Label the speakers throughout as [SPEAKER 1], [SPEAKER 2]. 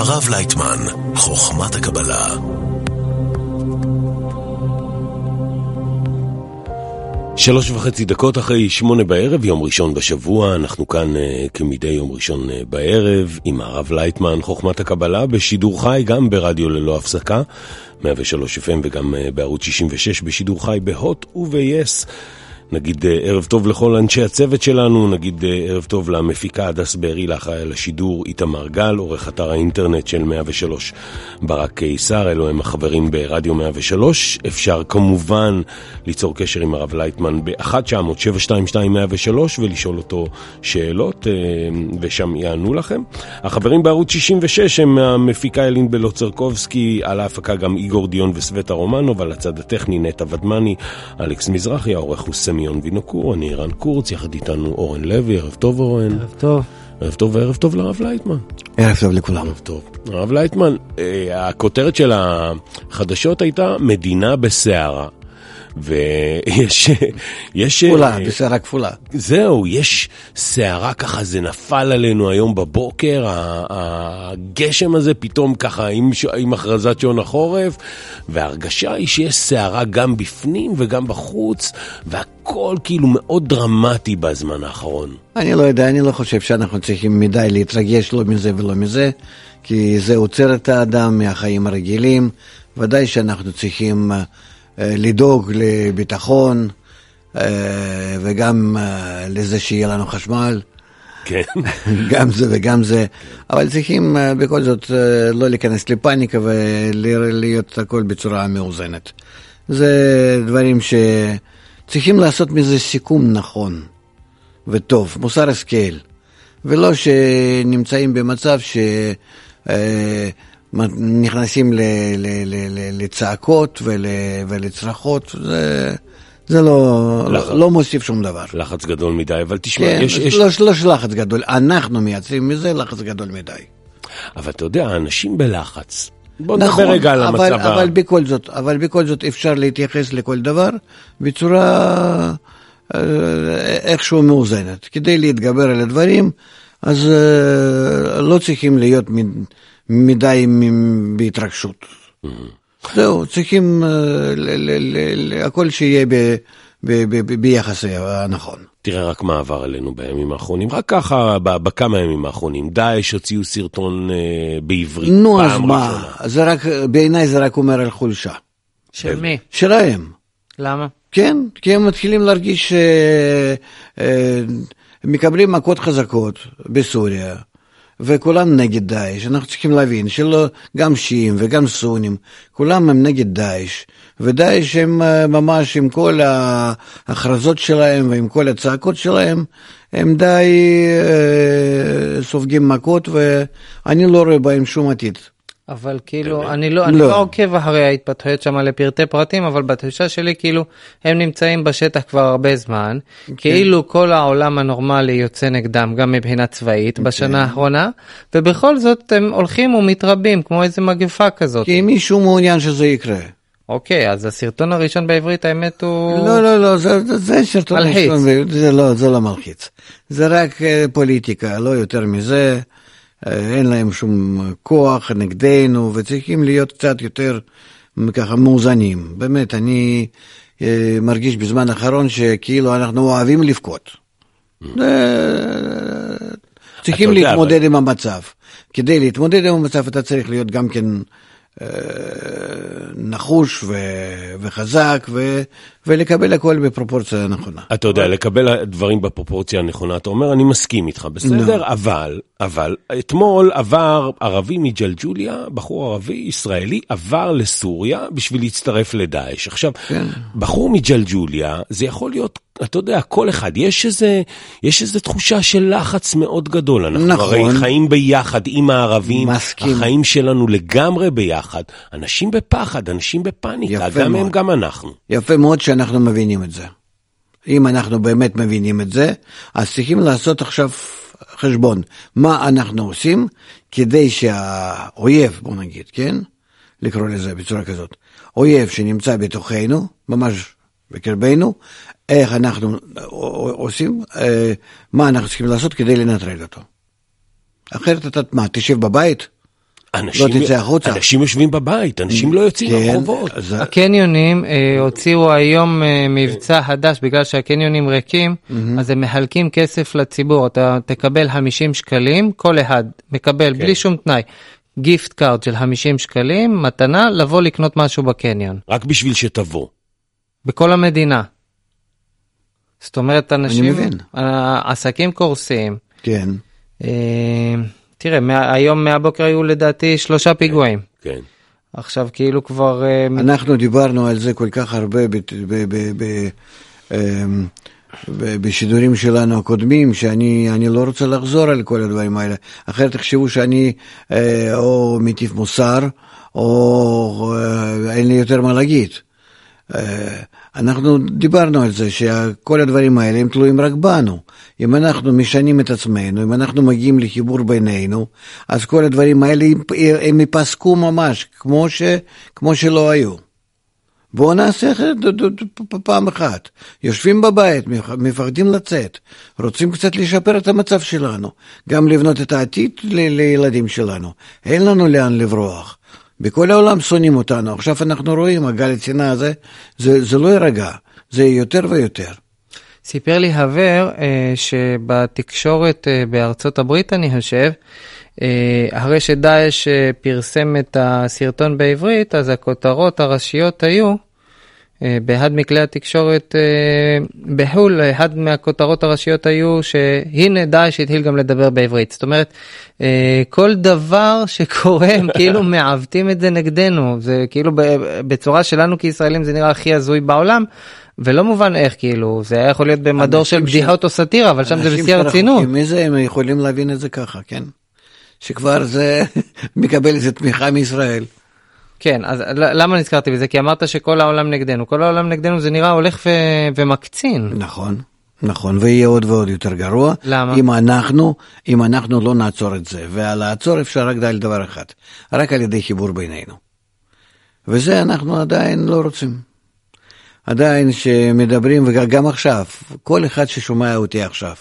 [SPEAKER 1] הרב לייטמן, חוכמת הקבלה. שלוש וחצי דקות אחרי שמונה בערב, יום ראשון בשבוע, אנחנו כאן אה, כמדי יום ראשון אה, בערב עם הרב לייטמן, חוכמת הקבלה, בשידור חי, גם ברדיו ללא הפסקה, 103 FM וגם אה, בערוץ 66 בשידור חי בהוט וב-yes. נגיד אה, ערב טוב לכל אנשי הצוות שלנו, נגיד אה, ערב טוב למפיקה הדס בארי, לאחראי על השידור איתמר גל, עורך אתר האינטרנט של 103 ברק קיסר, אלו הם החברים ברדיו 103. אפשר כמובן ליצור קשר עם הרב לייטמן ב-1900-722-103 ולשאול אותו שאלות, אה, ושם יענו לכם. החברים בערוץ 66 הם המפיקה אלין בלוצרקובסקי, על ההפקה גם איגור דיון וסווטה רומנוב, על הצד הטכני נטע ודמני, אלכס מזרחי, העורך הוא סמי דמיון וינוקור, אני רן קורץ, יחד איתנו אורן לוי, ערב טוב אורן.
[SPEAKER 2] ערב טוב.
[SPEAKER 1] ערב טוב וערב טוב לרב לייטמן.
[SPEAKER 2] ערב טוב לכולם.
[SPEAKER 1] ערב טוב. הרב לייטמן, אה, הכותרת של החדשות הייתה מדינה בסערה. ויש... יש...
[SPEAKER 2] כפולה, אה, בסערה כפולה.
[SPEAKER 1] זהו, יש סערה ככה, זה נפל עלינו היום בבוקר, הגשם הזה פתאום ככה עם, עם הכרזת שעון החורף, וההרגשה היא שיש סערה גם בפנים וגם בחוץ, והכל כאילו מאוד דרמטי בזמן האחרון.
[SPEAKER 2] אני לא יודע, אני לא חושב שאנחנו צריכים מדי להתרגש לא מזה ולא מזה, כי זה עוצר את האדם מהחיים הרגילים. ודאי שאנחנו צריכים... אה, לדאוג לביטחון אה, וגם אה, לזה שיהיה לנו חשמל.
[SPEAKER 1] כן.
[SPEAKER 2] גם זה וגם זה, אבל צריכים בכל זאת לא להיכנס לפאניקה ולהיות הכל בצורה מאוזנת. זה דברים שצריכים לעשות מזה סיכום נכון וטוב, מוסר השכל, ולא שנמצאים במצב ש... נכנסים לצעקות ולצרחות, זה... זה לא, לא, לא מוסיף שום דבר.
[SPEAKER 1] לחץ גדול מדי, אבל תשמע,
[SPEAKER 2] כן, יש... יש... לא, לא שלחץ גדול, אנחנו מייצרים מזה לחץ גדול מדי.
[SPEAKER 1] אבל אתה יודע, אנשים בלחץ. בוא נדבר נכון, רגע על המצב
[SPEAKER 2] ה... אבל בכל זאת, אבל בכל זאת אפשר להתייחס לכל דבר בצורה אה, איכשהו מאוזנת. כדי להתגבר על הדברים, אז אה, לא צריכים להיות מדי בהתרגשות. זהו, צריכים אה, הכל שיהיה ביחס הנכון.
[SPEAKER 1] תראה רק מה עבר עלינו בימים האחרונים, רק ככה בכמה ימים האחרונים. דאעש הוציאו סרטון אה, בעברית
[SPEAKER 2] נו, פעם ראשונה. נו אז מה, בעיניי זה רק אומר על חולשה.
[SPEAKER 3] של מי?
[SPEAKER 2] שלהם.
[SPEAKER 3] למה?
[SPEAKER 2] כן, כי הם מתחילים להרגיש, אה, אה, מכות חזקות בסוריה. וכולם נגד דאעש. אנחנו צריכים להבין שלא, גם שיעים וגם סונים, כולם הם נגד דאעש. ודאעש הם אה, ממש עם כל ההכרזות שלהם ועם כל הצעקות שלהם, הם די אה, סופגים מכות ואני לא רואה בהם שום עתיד.
[SPEAKER 3] אבל כאילו, אני לא, אני לא. לא עוקב אחרי ההתפתחויות שם לפרטי פרטים, אבל בתחושה שלי כאילו הם נמצאים בשטח כבר הרבה זמן, okay. כן. כאילו כל העולם הנורמלי יוצא נגדם גם מבחינה צבאית okay. בשנה. האחרונה, ובכל זאת הם הולכים ומתרבים כמו איזה מגפה כזאת.
[SPEAKER 2] כי מישהו מעוניין שזה יקרה.
[SPEAKER 3] אוקיי, אז הסרטון הראשון בעברית האמת הוא...
[SPEAKER 2] לא, לא, לא, זה, זה סרטון ראשון, זה לא, זה לא מלחיץ. זה רק אה, פוליטיקה, לא יותר מזה. אין להם שום כוח נגדנו, וצריכים להיות קצת יותר ככה מאוזנים. באמת, אני אה, מרגיש בזמן האחרון שכאילו אנחנו אוהבים לבכות. Mm. צריכים להתמודד עם המצב. כדי להתמודד עם המצב אתה צריך להיות גם כן אה, נחוש ו, וחזק ו, ולקבל הכל בפרופורציה הנכונה.
[SPEAKER 1] אתה יודע, לקבל דברים בפרופורציה הנכונה, אתה אומר, אני מסכים איתך, בסדר, no. אבל, אבל, אתמול עבר ערבי מג'לג'וליה, בחור ערבי ישראלי, עבר לסוריה בשביל להצטרף לדאעש. עכשיו, כן. בחור מג'לג'וליה, זה יכול להיות אתה יודע, כל אחד, יש איזה, יש איזה תחושה של לחץ מאוד גדול. אנחנו נכון. הרי חיים ביחד עם הערבים, מסכים. החיים שלנו לגמרי ביחד. אנשים בפחד, אנשים בפאניקה, גם מאוד. הם, גם אנחנו.
[SPEAKER 2] יפה מאוד שאנחנו מבינים את זה. אם אנחנו באמת מבינים את זה, אז צריכים לעשות עכשיו חשבון, מה אנחנו עושים כדי שהאויב, בוא נגיד, כן? לקרוא לזה בצורה כזאת, אויב שנמצא בתוכנו, ממש בקרבנו, איך אנחנו עושים, אה, מה אנחנו צריכים לעשות כדי לנטרל אותו. אחרת אתה, מה, תשב בבית?
[SPEAKER 1] אנשים,
[SPEAKER 2] לא תצא החוצה.
[SPEAKER 1] אנשים יושבים בבית, אנשים לא יוצאים
[SPEAKER 2] כן,
[SPEAKER 1] לרחובות.
[SPEAKER 2] אז-
[SPEAKER 3] הקניונים אה, הוציאו היום אה, מבצע חדש בגלל שהקניונים ריקים, אז הם מחלקים כסף לציבור, אתה תקבל 50 שקלים, כל אחד מקבל בלי שום תנאי. gift card של 50 שקלים, מתנה, לבוא לקנות משהו בקניון.
[SPEAKER 1] רק בשביל שתבוא.
[SPEAKER 3] בכל המדינה. זאת אומרת, אנשים,
[SPEAKER 2] מבין.
[SPEAKER 3] עסקים קורסים.
[SPEAKER 2] כן.
[SPEAKER 3] אה, תראה, מה, היום מהבוקר היו לדעתי שלושה פיגועים.
[SPEAKER 1] כן.
[SPEAKER 3] עכשיו כאילו כבר... אה,
[SPEAKER 2] אנחנו דיברנו על זה כל כך הרבה ב- ב- ב- ב- אמ, בשידורים שלנו הקודמים, שאני אני לא רוצה לחזור על כל הדברים האלה. אחרת תחשבו שאני אה, או מטיף מוסר, או אה, אין לי יותר מה להגיד. אה, אנחנו דיברנו על זה שכל הדברים האלה הם תלויים רק בנו. אם אנחנו משנים את עצמנו, אם אנחנו מגיעים לחיבור בינינו, אז כל הדברים האלה הם- ייפסקו ממש, כמו, ש, כמו שלא היו. בואו נעשה אחרת פעם אחת. יושבים בבית, מפ- מפחדים לצאת, רוצים קצת לשפר את המצב שלנו, גם לבנות את העתיד לילדים שלנו. אין לנו לאן לברוח. בכל העולם שונאים אותנו, עכשיו אנחנו רואים, הגל השנאה הזה, זה, זה לא יירגע, זה יותר ויותר.
[SPEAKER 3] סיפר לי חבר אה, שבתקשורת אה, בארצות הברית, אני חושב, אה, אחרי שדאעש אה, פרסם את הסרטון בעברית, אז הכותרות הראשיות היו, באחד מכלי התקשורת אה, בחו"ל, אחד מהכותרות הראשיות היו שהנה דאעש התחיל גם לדבר בעברית. זאת אומרת, אה, כל דבר שקורה הם כאילו מעוותים את זה נגדנו, זה כאילו בצורה שלנו כישראלים זה נראה הכי הזוי בעולם. ולא מובן איך כאילו זה היה יכול להיות במדור של
[SPEAKER 2] אנשים ש-
[SPEAKER 3] בדיחות או סאטירה אבל שם זה בשיא הרצינות.
[SPEAKER 2] שרחוקים מזה, הם יכולים להבין את זה ככה, כן? שכבר זה מקבל איזה תמיכה מישראל.
[SPEAKER 3] כן אז למה נזכרתי בזה כי אמרת שכל העולם נגדנו כל העולם נגדנו זה נראה הולך ו- ומקצין.
[SPEAKER 2] נכון, נכון, ויהיה עוד ועוד יותר גרוע.
[SPEAKER 3] למה?
[SPEAKER 2] אם אנחנו, אם אנחנו לא נעצור את זה, ולעצור אפשר רק על דבר אחד, רק על ידי חיבור בינינו. וזה אנחנו עדיין לא רוצים. עדיין שמדברים, וגם עכשיו, כל אחד ששומע אותי עכשיו,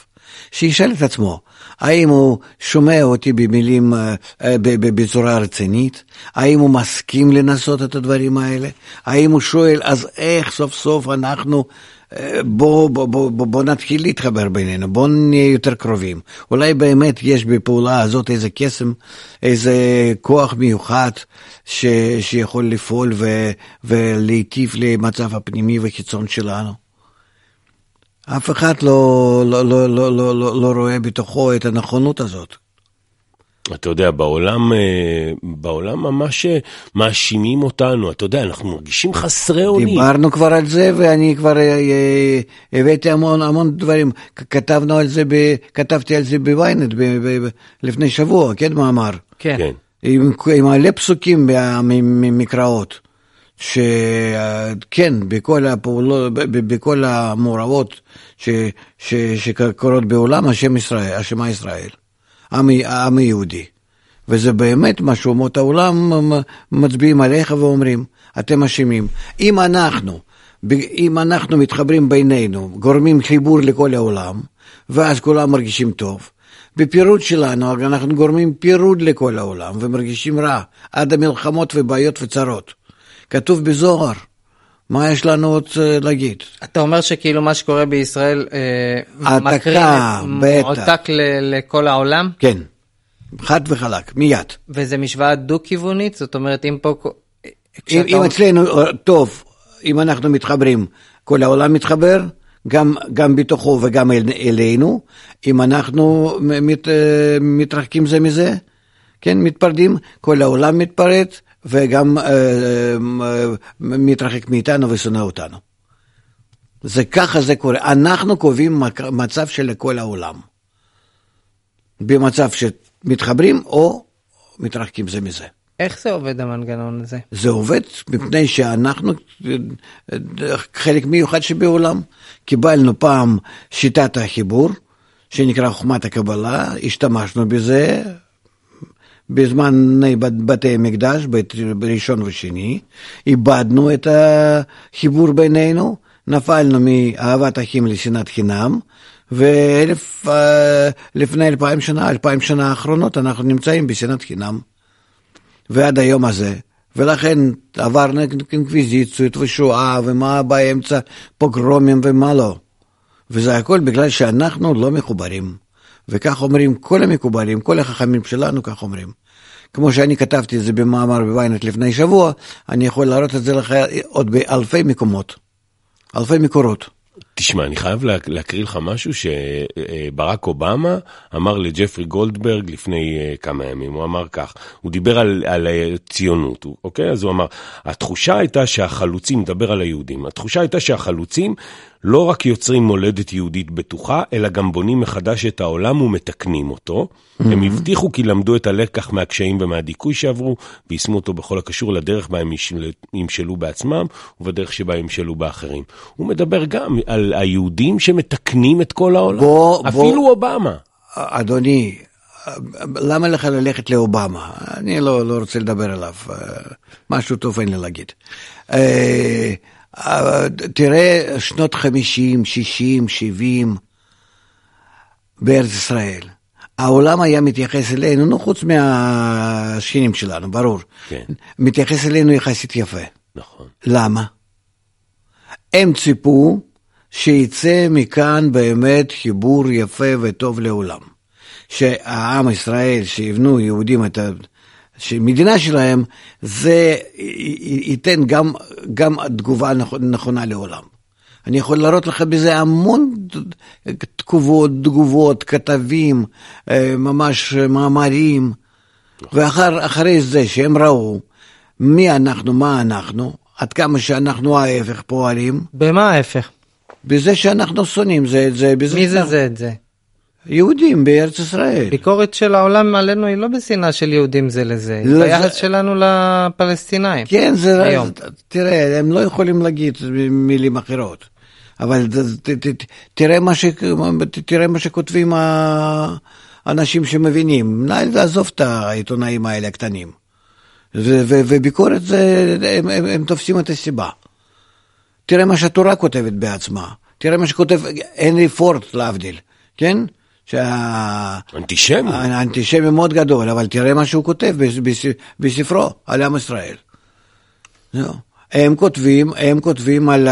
[SPEAKER 2] שישאל את עצמו, האם הוא שומע אותי במילים, אה, אה, בצורה רצינית? האם הוא מסכים לנסות את הדברים האלה? האם הוא שואל, אז איך סוף סוף אנחנו, אה, בוא, בוא, בוא, בוא, בוא נתחיל להתחבר בינינו, בוא נהיה יותר קרובים. אולי באמת יש בפעולה הזאת איזה קסם, איזה כוח מיוחד ש, שיכול לפעול ולהיטיב למצב הפנימי והחיצון שלנו. אף אחד לא, לא, לא, לא, לא, לא, לא רואה בתוכו את הנכונות הזאת.
[SPEAKER 1] אתה יודע, בעולם, אה, בעולם ממש אה, מאשימים אותנו, אתה יודע, אנחנו מרגישים חסרי אונים.
[SPEAKER 2] דיברנו כבר על זה, ואני כבר אה, הבאתי המון המון דברים. כתבנו על זה, ב, כתבתי על זה בוויינט ב, ב, ב, לפני שבוע, כן, מאמר.
[SPEAKER 3] כן.
[SPEAKER 1] כן. עם...
[SPEAKER 2] עם, מלא פסוקים ממקראות, שכן, בכל הפעולות, בכל המעורבות ש, ש, שקורות בעולם, השם ישראל, השמה ישראל, עם, העם היהודי. וזה באמת מה שאומות העולם מצביעים עליך ואומרים, אתם אשמים. אם אנחנו, אם אנחנו מתחברים בינינו, גורמים חיבור לכל העולם, ואז כולם מרגישים טוב. בפירוד שלנו אנחנו גורמים פירוד לכל העולם ומרגישים רע, עד המלחמות ובעיות וצרות. כתוב בזוהר, מה יש לנו עוד אה, להגיד?
[SPEAKER 3] אתה אומר שכאילו מה שקורה בישראל אה,
[SPEAKER 2] העתקה, בטח.
[SPEAKER 3] מועתק לכל העולם
[SPEAKER 2] כן, חד וחלק, מיד.
[SPEAKER 3] וזה משוואה דו-כיוונית זאת אומרת אם פה
[SPEAKER 2] אם, אם אצלנו אה, טוב, אם אנחנו מתחברים, כל העולם מתחבר, גם, גם בתוכו וגם אל, אלינו, אם אנחנו מת, מתרחקים זה מזה, כן, מתפרדים, כל העולם מתפרץ וגם אה, אה, מתרחק מאיתנו ושונא אותנו. זה ככה זה קורה. אנחנו קובעים מצב של כל העולם. במצב שמתחברים או מתרחקים זה מזה.
[SPEAKER 3] איך זה עובד המנגנון הזה?
[SPEAKER 2] זה עובד מפני שאנחנו חלק מיוחד שבעולם. קיבלנו פעם שיטת החיבור, שנקרא חוכמת הקבלה, השתמשנו בזה בזמן בתי המקדש, בית ראשון ושני, איבדנו את החיבור בינינו, נפלנו מאהבת אחים לשנאת חינם, ולפני אלפיים שנה, אלפיים שנה האחרונות, אנחנו נמצאים בשנאת חינם. ועד היום הזה, ולכן עברנו אינקוויזיציות ושואה ומה באמצע, פוגרומים ומה לא. וזה הכל בגלל שאנחנו לא מחוברים. וכך אומרים כל המקובלים, כל החכמים שלנו כך אומרים. כמו שאני כתבתי את זה במאמר בוויינט לפני שבוע, אני יכול להראות את זה לך עוד באלפי מקומות, אלפי מקורות.
[SPEAKER 1] תשמע, אני חייב להקריא לך משהו שברק אובמה אמר לג'פרי גולדברג לפני אה, כמה ימים. הוא אמר כך, הוא דיבר על, על ציונות, אוקיי? אז הוא אמר, התחושה הייתה שהחלוצים, מדבר על היהודים, התחושה הייתה שהחלוצים לא רק יוצרים מולדת יהודית בטוחה, אלא גם בונים מחדש את העולם ומתקנים אותו. Mm-hmm. הם הבטיחו כי למדו את הלקח מהקשיים ומהדיכוי שעברו, ויישמו אותו בכל הקשור לדרך בה הם ימשלו בעצמם, ובדרך שבה ימשלו באחרים. הוא מדבר גם על היהודים שמתקנים את כל העולם, בוא, אפילו בוא, אובמה.
[SPEAKER 2] אדוני, למה לך ללכת לאובמה? אני לא, לא רוצה לדבר עליו, משהו טוב אין לי להגיד. אה, תראה, שנות 50, 60, 70 בארץ ישראל. העולם היה מתייחס אלינו, נו, חוץ מהשכנים שלנו, ברור. כן. מתייחס אלינו יחסית יפה.
[SPEAKER 1] נכון.
[SPEAKER 2] למה? הם ציפו שיצא מכאן באמת חיבור יפה וטוב לעולם. שהעם ישראל, שיבנו יהודים את המדינה שלהם, זה ייתן גם, גם תגובה נכונה לעולם. אני יכול להראות לך בזה המון תגובות, תגובות, כתבים, אה, ממש מאמרים, ואחרי זה שהם ראו מי אנחנו, מה אנחנו, עד כמה שאנחנו ההפך פועלים.
[SPEAKER 3] במה ההפך?
[SPEAKER 2] בזה שאנחנו שונאים זה את זה.
[SPEAKER 3] מי זה זה את זה?
[SPEAKER 2] יהודים בארץ ישראל.
[SPEAKER 3] ביקורת של העולם עלינו היא לא בשנאה של יהודים זה לזה, לא, ביחס זה... שלנו לפלסטינאים.
[SPEAKER 2] כן, זה... היום. תראה, הם לא יכולים להגיד מילים אחרות. אבל ת, ת, ת, תראה, מה ש, תראה מה שכותבים האנשים שמבינים. עזוב את העיתונאים האלה הקטנים. ו, ו, וביקורת זה, הם, הם, הם תופסים את הסיבה. תראה מה שהתורה כותבת בעצמה. תראה מה שכותב הנרי פורט להבדיל, כן?
[SPEAKER 1] שה... אנטישמי.
[SPEAKER 2] אנטישמי מאוד גדול, אבל תראה מה שהוא כותב בספרו על עם ישראל. זהו. הם כותבים, הם כותבים על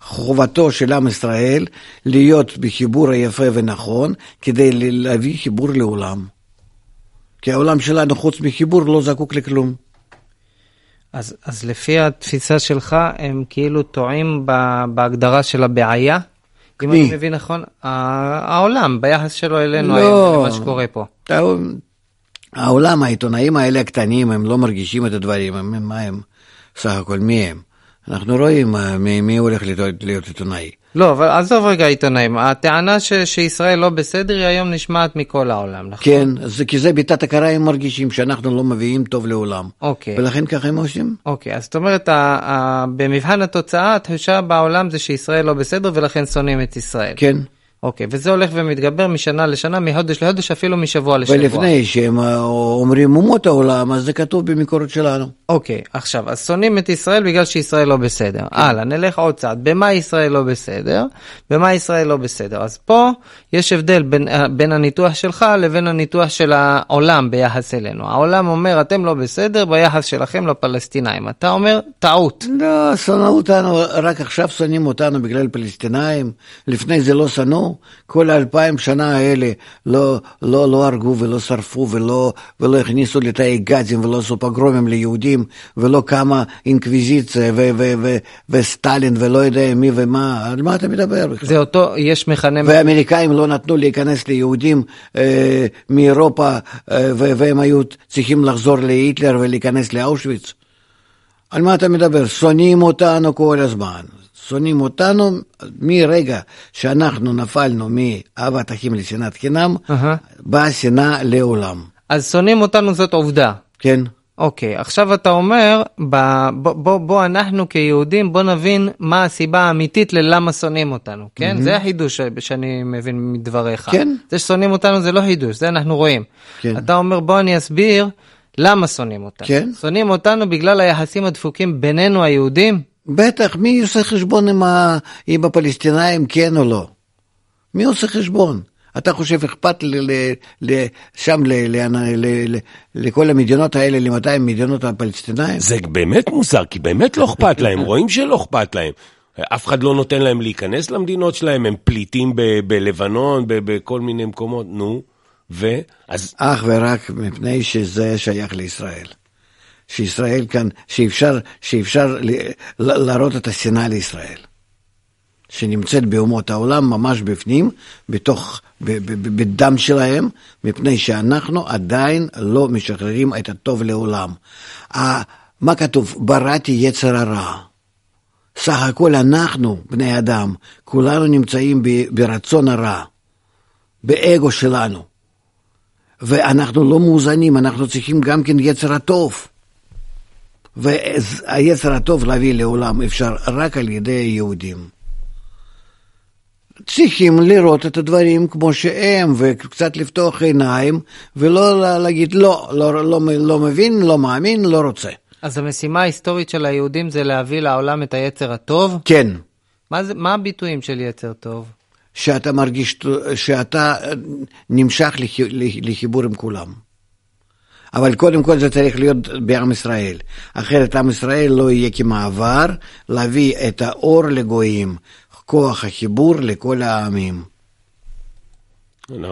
[SPEAKER 2] חובתו של עם ישראל להיות בחיבור היפה ונכון כדי להביא חיבור לעולם. כי העולם שלנו חוץ מחיבור לא זקוק לכלום.
[SPEAKER 3] אז, אז לפי התפיסה שלך, הם כאילו טועים בהגדרה של הבעיה? אם אני מבין נכון, העולם, ביחס שלו אלינו לא, למה שקורה פה.
[SPEAKER 2] העולם, העיתונאים האלה הקטנים, הם לא מרגישים את הדברים, הם, מה הם, סך הכל מי הם? אנחנו רואים אה, מי, מי הולך להיות, להיות עיתונאי.
[SPEAKER 3] לא, אבל עזוב רגע עיתונאים, הטענה ש, שישראל לא בסדר היא היום נשמעת מכל העולם, נכון?
[SPEAKER 2] כן, זה, כי זה בעיטת הכרה הם מרגישים שאנחנו לא מביאים טוב לעולם.
[SPEAKER 3] אוקיי.
[SPEAKER 2] ולכן ככה הם עושים.
[SPEAKER 3] אוקיי, אז זאת אומרת, ה, ה, במבחן התוצאה, התחושה בעולם זה שישראל לא בסדר ולכן שונאים את ישראל.
[SPEAKER 2] כן.
[SPEAKER 3] אוקיי, וזה הולך ומתגבר משנה לשנה, מחודש לחודש, אפילו משבוע לשבוע.
[SPEAKER 2] ולפני שהם אה, אומרים אומות העולם, אז זה כתוב במקורות שלנו.
[SPEAKER 3] אוקיי, עכשיו, אז שונאים את ישראל בגלל שישראל לא בסדר. כן. הלאה, נלך עוד צעד. במה ישראל לא בסדר? במה ישראל לא בסדר? אז פה יש הבדל בין, אה, בין הניתוח שלך לבין הניתוח של העולם ביחס אלינו. העולם אומר, אתם לא בסדר ביחס שלכם לפלסטינאים. אתה אומר, טעות.
[SPEAKER 2] לא, שנאו אותנו, רק עכשיו שונאים אותנו בגלל פלסטינאים. לפני זה לא שנאו. כל האלפיים שנה האלה לא, לא, לא הרגו ולא שרפו ולא, ולא הכניסו לתאי גזים ולא עשו פוגרומים ליהודים ולא קמה אינקוויזיציה ו, ו, ו, וסטלין ולא יודע מי ומה, על מה אתה מדבר
[SPEAKER 3] בכלל? זה אותו, יש מכנה...
[SPEAKER 2] והאמריקאים לא נתנו להיכנס ליהודים אה, מאירופה אה, והם היו צריכים לחזור להיטלר ולהיכנס לאושוויץ. על מה אתה מדבר? שונאים אותנו כל הזמן. שונאים אותנו מרגע שאנחנו נפלנו מאהבת אחים לשנאת חינם, uh-huh. באה שנאה לעולם.
[SPEAKER 3] אז שונאים אותנו זאת עובדה.
[SPEAKER 2] כן.
[SPEAKER 3] אוקיי, עכשיו אתה אומר, בוא, בוא, בוא אנחנו כיהודים, בוא נבין מה הסיבה האמיתית ללמה שונאים אותנו, כן? Mm-hmm. זה החידוש שאני מבין מדבריך.
[SPEAKER 2] כן.
[SPEAKER 3] זה ששונאים אותנו זה לא חידוש, זה אנחנו רואים. כן. אתה אומר, בוא אני אסביר למה שונאים אותנו.
[SPEAKER 2] כן.
[SPEAKER 3] שונאים אותנו בגלל היחסים הדפוקים בינינו היהודים,
[SPEAKER 2] בטח, מי עושה חשבון עם, ה... עם הפלסטינאים, כן או לא? מי עושה חשבון? אתה חושב אכפת ל, ל, ל, שם ל, ל, ל, ל, לכל המדינות האלה, ל-200 מדינות הפלסטינאים?
[SPEAKER 1] זה באמת מוזר, כי באמת לא אכפת להם, רואים שלא אכפת להם. אף אחד לא נותן להם להיכנס למדינות שלהם, הם פליטים ב- בלבנון, ב- בכל מיני מקומות, נו, ו... אז...
[SPEAKER 2] אך ורק מפני שזה שייך לישראל. שישראל כאן, שאפשר, שאפשר להראות את השנאה לישראל. שנמצאת באומות העולם ממש בפנים, בתוך, בדם שלהם, מפני שאנחנו עדיין לא משחררים את הטוב לעולם. מה כתוב? בראתי יצר הרע. סך הכל אנחנו, בני אדם, כולנו נמצאים ברצון הרע, באגו שלנו. ואנחנו לא מאוזנים, אנחנו צריכים גם כן יצר הטוב. והיצר הטוב להביא לעולם אפשר רק על ידי היהודים. צריכים לראות את הדברים כמו שהם, וקצת לפתוח עיניים, ולא להגיד לא, לא, לא, לא מבין, לא מאמין, לא רוצה.
[SPEAKER 3] אז המשימה ההיסטורית של היהודים זה להביא לעולם את היצר הטוב?
[SPEAKER 2] כן.
[SPEAKER 3] מה, זה, מה הביטויים של יצר טוב?
[SPEAKER 2] שאתה מרגיש, שאתה נמשך לחיבור עם כולם. אבל קודם כל זה צריך להיות בעם ישראל. אחרת עם ישראל לא יהיה כמעבר להביא את האור לגויים, כוח החיבור לכל העמים.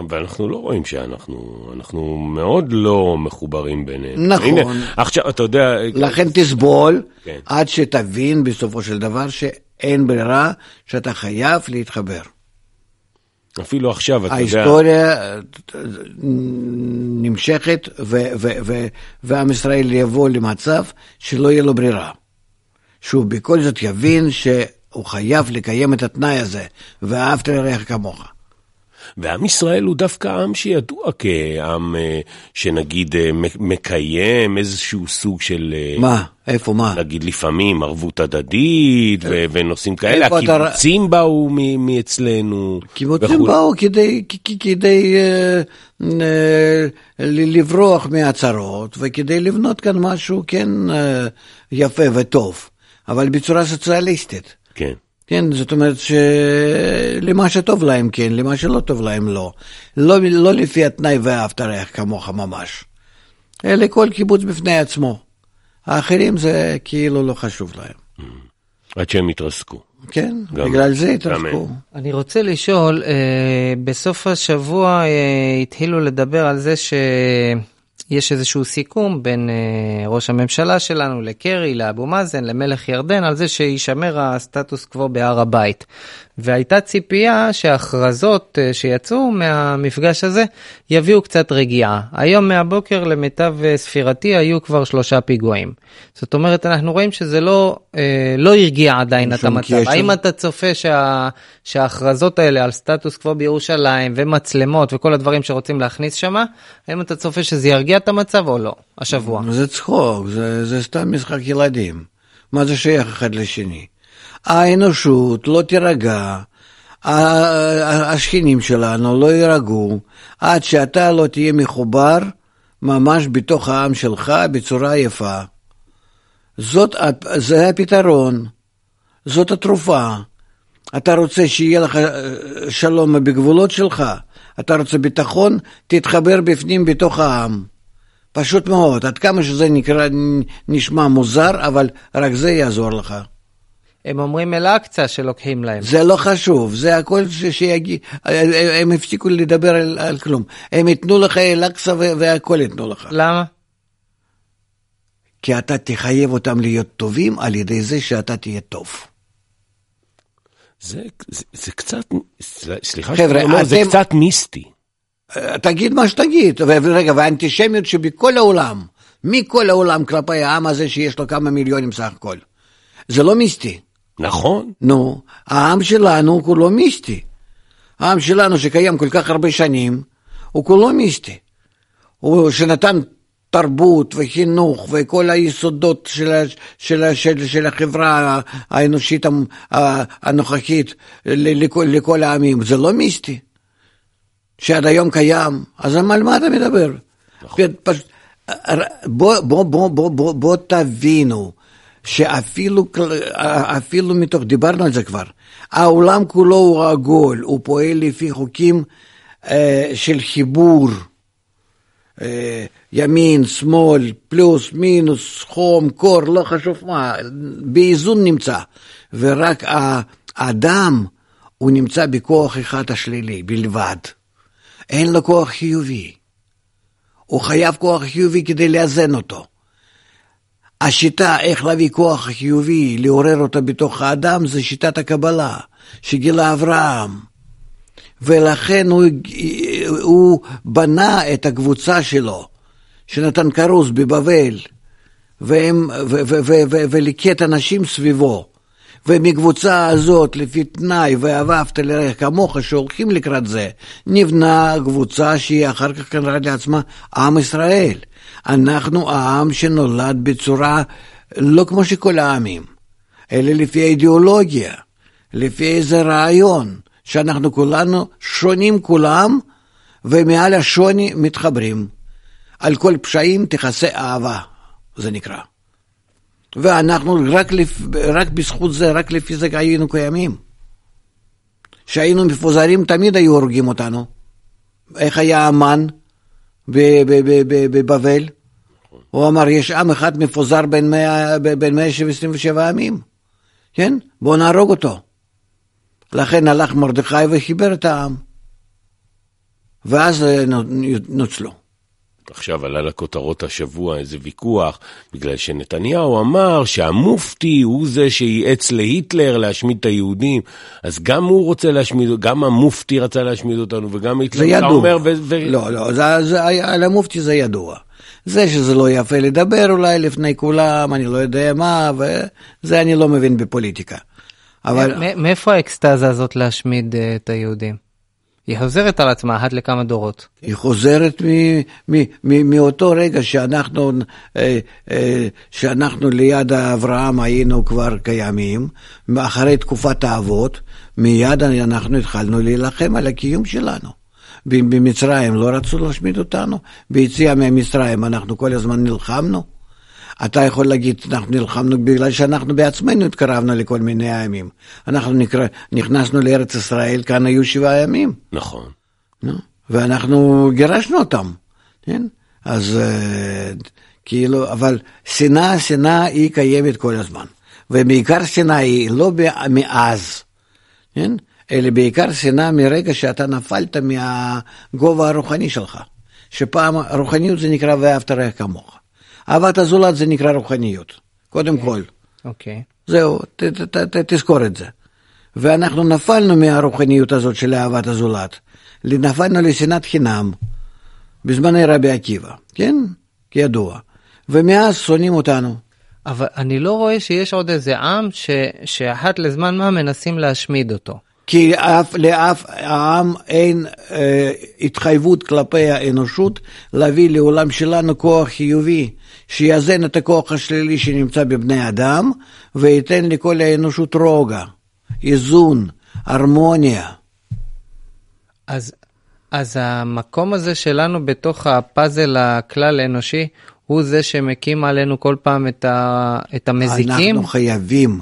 [SPEAKER 1] ואנחנו לא רואים שאנחנו, אנחנו מאוד לא מחוברים בינינו.
[SPEAKER 2] נכון. הנה,
[SPEAKER 1] עכשיו, אתה יודע...
[SPEAKER 2] לכן תסבול, כן. עד שתבין בסופו של דבר שאין ברירה, שאתה חייב להתחבר.
[SPEAKER 1] אפילו עכשיו, אתה
[SPEAKER 2] יודע... ההיסטוריה נמשכת, ועם ישראל יבוא למצב שלא יהיה לו ברירה. שהוא בכל זאת יבין שהוא חייב לקיים את התנאי הזה, ואהבת לרעך כמוך.
[SPEAKER 1] ועם ישראל הוא דווקא עם שידוע כעם אה, שנגיד אה, מקיים איזשהו סוג של...
[SPEAKER 2] אה, מה? איפה מה?
[SPEAKER 1] נגיד לפעמים ערבות הדדית ו- ונושאים כאלה, הקיבוצים אתה... באו מאצלנו.
[SPEAKER 2] קיבוצים באו כדי, כדי uh, uh, לברוח מהצהרות וכדי לבנות כאן משהו כן uh, יפה וטוב, אבל בצורה סוציאליסטית.
[SPEAKER 1] כן.
[SPEAKER 2] כן, זאת אומרת שלמה שטוב להם כן, למה שלא טוב להם לא. לא, לא לפי התנאי ואהבת רעך כמוך ממש, אלא כל קיבוץ בפני עצמו. האחרים זה כאילו לא חשוב להם. Mm.
[SPEAKER 1] עד שהם יתרסקו.
[SPEAKER 2] כן, גם, בגלל זה התרסקו.
[SPEAKER 3] אני רוצה לשאול, אה, בסוף השבוע אה, התחילו לדבר על זה ש... יש איזשהו סיכום בין אה, ראש הממשלה שלנו לקרי, לאבו מאזן, למלך ירדן, על זה שישמר הסטטוס קוו בהר הבית. והייתה ציפייה שההכרזות אה, שיצאו מהמפגש הזה יביאו קצת רגיעה. היום מהבוקר למיטב אה, ספירתי היו כבר שלושה פיגועים. זאת אומרת, אנחנו רואים שזה לא, אה, לא הרגיע עדיין את המצב. האם אתה צופה שה, שההכרזות האלה על סטטוס קוו בירושלים ומצלמות וכל הדברים שרוצים להכניס שם, האם אתה צופה שזה ירגיע את המצב או לא, השבוע?
[SPEAKER 2] זה צחוק, זה, זה סתם משחק ילדים. מה זה שייך אחד לשני? האנושות לא תירגע, השכנים שלנו לא יירגעו, עד שאתה לא תהיה מחובר ממש בתוך העם שלך בצורה יפה. זאת, זה הפתרון, זאת התרופה. אתה רוצה שיהיה לך אה, שלום בגבולות שלך, אתה רוצה ביטחון, תתחבר בפנים בתוך העם. פשוט מאוד, עד כמה שזה נקרא, נשמע מוזר, אבל רק זה יעזור לך.
[SPEAKER 3] הם אומרים אל-אקצא שלוקחים להם.
[SPEAKER 2] זה לא חשוב, זה הכל שיגיד, הם הפסיקו לדבר על, על כלום. הם ייתנו לך אל-אקצא והכל ייתנו לך.
[SPEAKER 3] למה?
[SPEAKER 2] כי אתה תחייב אותם להיות טובים על ידי זה שאתה תהיה טוב.
[SPEAKER 1] זה, זה, זה קצת, סליחה חבר'ה, שאתה אומר, אתם... זה קצת מיסטי.
[SPEAKER 2] אה, תגיד מה שתגיד, רגע, והאנטישמיות שבכל העולם, מכל העולם כלפי העם הזה שיש לו כמה מיליונים סך הכל. זה לא מיסטי.
[SPEAKER 1] נכון.
[SPEAKER 2] נו, העם שלנו כולו מיסטי. העם שלנו שקיים כל כך הרבה שנים, הוא כולו מיסטי. הוא שנתן תרבות וחינוך וכל היסודות של, של, של, של החברה האנושית הנוכחית לכל, לכל העמים, זה לא מיסטי. שעד היום קיים, אז על מה אתה מדבר? נכון. בוא, בוא, בוא, בוא, בוא, בוא תבינו, שאפילו אפילו מתוך, דיברנו על זה כבר, העולם כולו הוא עגול, הוא פועל לפי חוקים אה, של חיבור, אה, ימין, שמאל, פלוס, מינוס, חום, קור, לא חשוב מה, באיזון נמצא. ורק האדם, הוא נמצא בכוח אחד השלילי בלבד. אין לו כוח חיובי. הוא חייב כוח חיובי כדי לאזן אותו. השיטה איך להביא כוח חיובי, לעורר אותו בתוך האדם, זה שיטת הקבלה, שגילה אברהם. ולכן הוא, הוא בנה את הקבוצה שלו, שנתן כרוז בבבל, והם, ו, ו, ו, ו, וליקט אנשים סביבו. ומקבוצה הזאת, לפי תנאי, ואהבת לרעך כמוך, שהולכים לקראת זה, נבנה קבוצה שהיא אחר כך קראה לעצמה עם ישראל. אנחנו העם שנולד בצורה לא כמו שכל העמים, אלא לפי האידיאולוגיה, לפי איזה רעיון, שאנחנו כולנו שונים כולם, ומעל השוני מתחברים. על כל פשעים תכסה אהבה, זה נקרא. ואנחנו רק, לפ... רק בזכות זה, רק לפי זה היינו קיימים. כשהיינו מפוזרים תמיד היו הורגים אותנו. איך היה המן בבבל? הוא אמר, יש עם אחד מפוזר בין 127 עמים, כן? בואו נהרוג אותו. לכן הלך מרדכי וחיבר את העם. ואז אה, נוצלו.
[SPEAKER 1] עכשיו עלה לכותרות השבוע איזה ויכוח, בגלל שנתניהו אמר שהמופתי הוא זה שייעץ להיטלר להשמיד את היהודים, אז גם הוא רוצה להשמיד, גם המופתי רצה להשמיד אותנו, וגם היטלר,
[SPEAKER 2] זה ידוע. אומר, ו- ו- לא, לא, זה, זה, על המופתי זה ידוע. זה שזה לא יפה לדבר אולי לפני כולם, אני לא יודע מה, וזה אני לא מבין בפוליטיקה.
[SPEAKER 3] אבל... מאיפה האקסטזה הזאת להשמיד אה, את היהודים? היא חוזרת על עצמה אחת לכמה דורות.
[SPEAKER 2] היא חוזרת מאותו רגע שאנחנו, אה, אה, שאנחנו ליד אברהם היינו כבר קיימים, אחרי תקופת האבות, מיד אנחנו התחלנו להילחם על הקיום שלנו. במצרים לא רצו להשמיד אותנו, ביציאה ממצרים אנחנו כל הזמן נלחמנו. אתה יכול להגיד, אנחנו נלחמנו בגלל שאנחנו בעצמנו התקרבנו לכל מיני ימים. אנחנו נקרא, נכנסנו לארץ ישראל, כאן היו שבעה ימים.
[SPEAKER 1] נכון.
[SPEAKER 2] ואנחנו גירשנו אותם, כן? אז uh, כאילו, אבל שנאה, שנאה היא קיימת כל הזמן. ובעיקר שנאה היא לא מאז, כן? אלא בעיקר שנאה מרגע שאתה נפלת מהגובה הרוחני שלך. שפעם רוחניות זה נקרא ואהבת רעך כמוך. אהבת הזולת זה נקרא רוחניות, קודם okay. כל.
[SPEAKER 3] אוקיי. Okay.
[SPEAKER 2] זהו, ת, ת, ת, ת, תזכור את זה. ואנחנו נפלנו מהרוחניות הזאת של אהבת הזולת, נפלנו לשנאת חינם בזמני רבי עקיבא, כן? כידוע. ומאז שונאים אותנו.
[SPEAKER 3] אבל אני לא רואה שיש עוד איזה עם ש... שאחת לזמן מה מנסים להשמיד אותו.
[SPEAKER 2] כי אף, לאף עם אין אה, התחייבות כלפי האנושות להביא לעולם שלנו כוח חיובי, שיאזן את הכוח השלילי שנמצא בבני אדם, וייתן לכל האנושות רוגע, איזון, הרמוניה.
[SPEAKER 3] אז, אז המקום הזה שלנו בתוך הפאזל הכלל האנושי, הוא זה שמקים עלינו כל פעם את, ה, את המזיקים?
[SPEAKER 2] אנחנו חייבים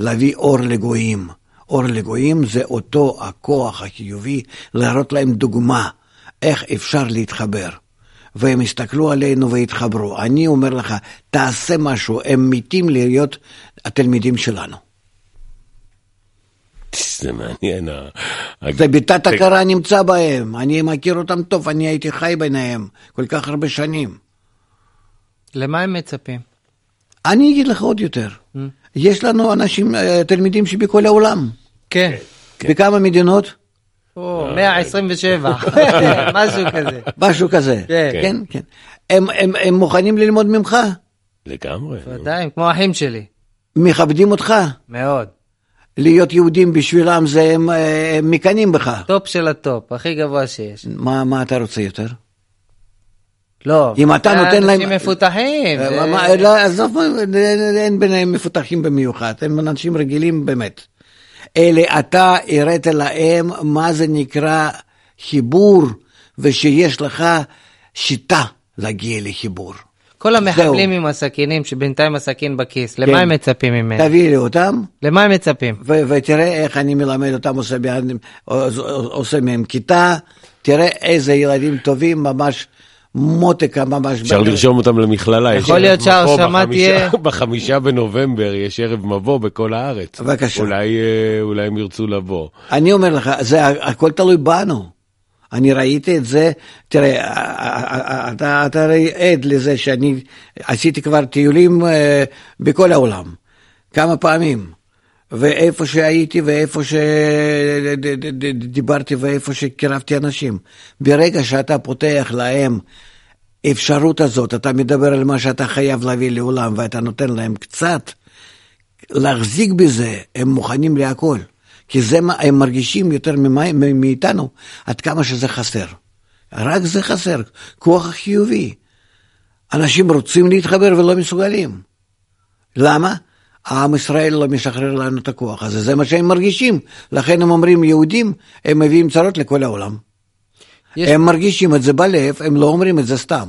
[SPEAKER 2] להביא אור לגויים. אור לגויים זה אותו הכוח החיובי להראות להם דוגמה איך אפשר להתחבר. והם הסתכלו עלינו והתחברו. אני אומר לך, תעשה משהו, הם מתים להיות התלמידים שלנו.
[SPEAKER 1] זה מעניין.
[SPEAKER 2] זה בתת הכרה נמצא בהם, אני מכיר אותם טוב, אני הייתי חי ביניהם כל כך הרבה שנים.
[SPEAKER 3] למה הם מצפים?
[SPEAKER 2] אני אגיד לך עוד יותר. Mm. יש לנו אנשים, אה, תלמידים שבכל העולם.
[SPEAKER 3] כן.
[SPEAKER 2] כן. בכמה מדינות?
[SPEAKER 3] או, 127, משהו כזה.
[SPEAKER 2] משהו כזה, כן, כן. כן. הם, הם, הם מוכנים ללמוד ממך?
[SPEAKER 1] לגמרי.
[SPEAKER 3] ודאי, כמו אחים שלי.
[SPEAKER 2] מכבדים אותך?
[SPEAKER 3] מאוד.
[SPEAKER 2] להיות יהודים בשבילם זה הם, הם מקנאים בך.
[SPEAKER 3] טופ של הטופ, הכי גבוה שיש.
[SPEAKER 2] מה, מה אתה רוצה יותר?
[SPEAKER 3] לא,
[SPEAKER 2] אם אתה נותן להם...
[SPEAKER 3] אנשים מפותחים.
[SPEAKER 2] אה, לא, עזוב, אין ביניהם מפותחים במיוחד, הם אנשים רגילים באמת. אלא אתה הראת להם מה זה נקרא חיבור, ושיש לך שיטה להגיע לחיבור.
[SPEAKER 3] כל המחבלים עם הסכינים, שבינתיים הסכין בכיס, כן. למה הם מצפים ממנו?
[SPEAKER 2] תביא לי אותם.
[SPEAKER 3] למה הם מצפים?
[SPEAKER 2] ותראה איך אני מלמד אותם, עושה, עושה מהם כיתה, תראה איזה ילדים טובים, ממש מותקה ממש.
[SPEAKER 1] אפשר לרשום אותם למכללה.
[SPEAKER 3] יכול להיות שההרשמה תהיה...
[SPEAKER 1] בחמישה בנובמבר יש ערב מבוא בכל הארץ.
[SPEAKER 2] בבקשה.
[SPEAKER 1] אולי, אה, אולי הם ירצו לבוא.
[SPEAKER 2] אני אומר לך, זה הכל תלוי בנו. אני ראיתי את זה, תראה, אתה, אתה הרי עד לזה שאני עשיתי כבר טיולים אה, בכל העולם, כמה פעמים. ואיפה שהייתי ואיפה שדיברתי ואיפה שקירבתי אנשים. ברגע שאתה פותח להם אפשרות הזאת, אתה מדבר על מה שאתה חייב להביא לעולם ואתה נותן להם קצת, להחזיק בזה, הם מוכנים להכל. כי זה מה, הם מרגישים יותר מאיתנו עד כמה שזה חסר. רק זה חסר, כוח חיובי. אנשים רוצים להתחבר ולא מסוגלים. למה? עם ישראל לא משחרר לנו את הכוח הזה, זה מה שהם מרגישים. לכן הם אומרים יהודים, הם מביאים צרות לכל העולם. יש... הם מרגישים את זה בלב, הם לא אומרים את זה סתם.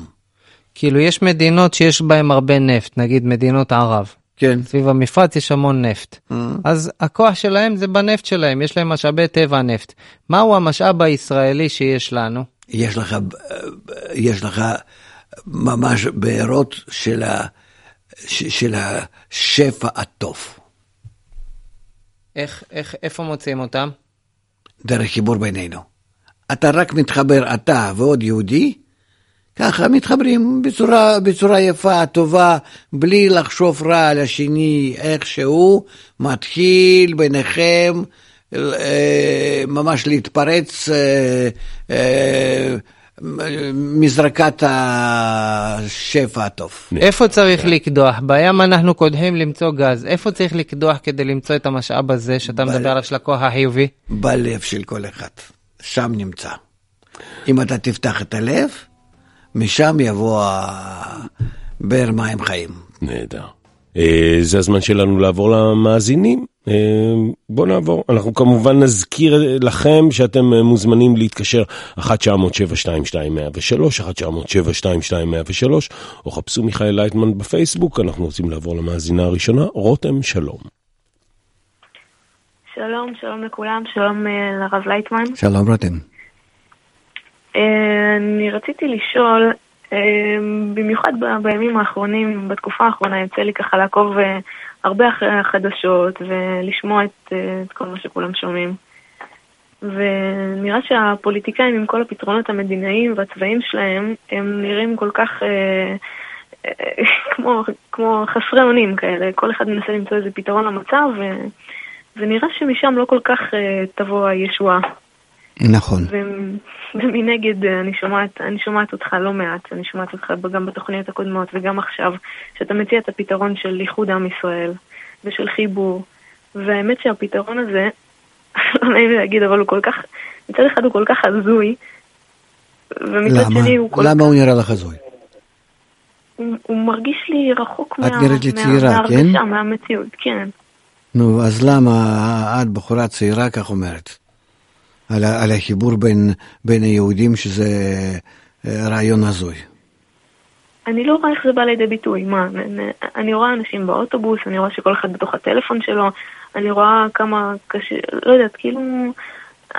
[SPEAKER 3] כאילו יש מדינות שיש בהן הרבה נפט, נגיד מדינות ערב.
[SPEAKER 2] כן.
[SPEAKER 3] סביב המפרץ יש המון נפט. Mm-hmm. אז הכוח שלהם זה בנפט שלהם, יש להם משאבי טבע נפט. מהו המשאב הישראלי שיש לנו?
[SPEAKER 2] יש לך, יש לך ממש בארות של ה... של השפע הטוב.
[SPEAKER 3] איך, איך, איפה מוצאים אותם?
[SPEAKER 2] דרך חיבור בינינו. אתה רק מתחבר, אתה ועוד יהודי, ככה מתחברים בצורה, בצורה יפה, טובה, בלי לחשוב רע על השני, איכשהו מתחיל ביניכם אה, ממש להתפרץ אה, אה, מזרקת השפע הטוב.
[SPEAKER 3] איפה צריך לקדוח? בים אנחנו קודחים למצוא גז. איפה צריך לקדוח כדי למצוא את המשאב הזה שאתה מדבר עליו של הכוח החיובי?
[SPEAKER 2] בלב של כל אחד. שם נמצא. אם אתה תפתח את הלב, משם יבוא באר מים חיים.
[SPEAKER 1] נהדר. אה, זה הזמן שלנו לעבור למאזינים. אה, בואו נעבור, אנחנו כמובן נזכיר לכם שאתם אה, מוזמנים להתקשר 1-900-7222-103, 1-900-7222-103, או חפשו מיכאל לייטמן בפייסבוק, אנחנו רוצים לעבור למאזינה הראשונה, רותם שלום.
[SPEAKER 4] שלום, שלום לכולם, שלום לרב לייטמן.
[SPEAKER 2] שלום רותם.
[SPEAKER 4] אני רציתי לשאול, במיוחד בימים האחרונים, בתקופה האחרונה, יוצא לי ככה לעקוב הרבה אחרי החדשות ולשמוע את, את כל מה שכולם שומעים. ונראה שהפוליטיקאים עם כל הפתרונות המדינאיים והצבאיים שלהם, הם נראים כל כך אה, אה, כמו, כמו חסרי אונים כאלה. כל אחד מנסה למצוא איזה פתרון למצב, ו, ונראה שמשם לא כל כך אה, תבוא הישועה.
[SPEAKER 2] נכון.
[SPEAKER 4] ומנגד אני שומעת, אני שומעת אותך לא מעט, אני שומעת אותך גם בתוכניות הקודמות וגם עכשיו, שאתה מציע את הפתרון של איחוד עם ישראל ושל חיבור. והאמת שהפתרון הזה, לא נעים לי להגיד, אבל הוא כל כך, מצד אחד הוא כל כך הזוי, ומצד
[SPEAKER 2] למה?
[SPEAKER 4] שני הוא כל
[SPEAKER 2] למה
[SPEAKER 4] כך...
[SPEAKER 2] הוא נראה לך הזוי?
[SPEAKER 4] הוא, הוא מרגיש לי רחוק מה,
[SPEAKER 2] לי
[SPEAKER 4] מה,
[SPEAKER 2] כן?
[SPEAKER 4] מהמציאות, כן.
[SPEAKER 2] נו, אז למה את בחורה צעירה כך אומרת? על, על החיבור בין, בין היהודים שזה אה, רעיון הזוי.
[SPEAKER 4] אני לא רואה איך זה בא לידי ביטוי, מה, נ- אני רואה אנשים באוטובוס, אני רואה שכל אחד בתוך הטלפון שלו, אני רואה כמה קשה, לא יודעת, כאילו,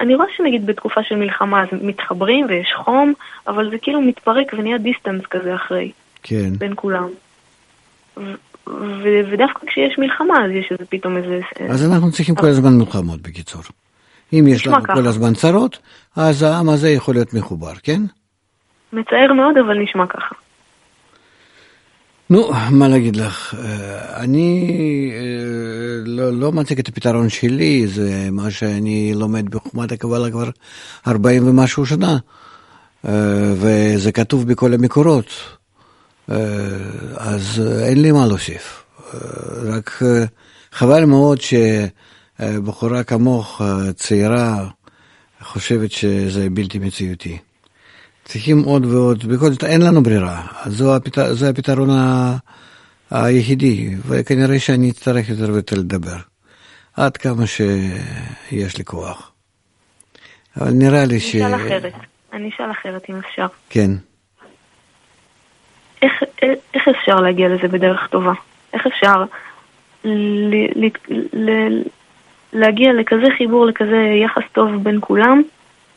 [SPEAKER 4] אני רואה שנגיד בתקופה של מלחמה אז מתחברים ויש חום, אבל זה כאילו מתפרק ונהיה דיסטנס כזה אחרי,
[SPEAKER 2] כן.
[SPEAKER 4] בין כולם. ודווקא כשיש מלחמה אז יש איזה פתאום איזה...
[SPEAKER 2] אז אנחנו צריכים כל הזמן מלחמות, בקיצור. אם יש לנו. כל הזמן צרות, אז העם הזה יכול להיות מחובר, כן?
[SPEAKER 4] מצער מאוד, אבל נשמע ככה.
[SPEAKER 2] נו, מה להגיד לך? אה, אני אה, לא, לא מציג את הפתרון שלי, זה מה שאני לומד בחוכמת הקבלה כבר 40 ומשהו שנה, אה, וזה כתוב בכל המקורות, אז אין לי מה להוסיף. רק חבל מאוד שבחורה כמוך, אה, צעירה, חושבת שזה בלתי מציאותי. צריכים עוד ועוד, בכל זאת אין לנו ברירה, זו הפת... זה הפתרון ה... היחידי, וכנראה שאני אצטרך יותר ויותר לדבר, עד כמה שיש לי כוח. אבל נראה לי
[SPEAKER 4] אני
[SPEAKER 2] ש...
[SPEAKER 4] אשאל אחרת. אני אשאל אחרת אם אפשר.
[SPEAKER 2] כן.
[SPEAKER 4] איך, איך אפשר להגיע לזה בדרך טובה? איך אפשר ל, ל, ל, להגיע לכזה חיבור, לכזה יחס טוב בין כולם,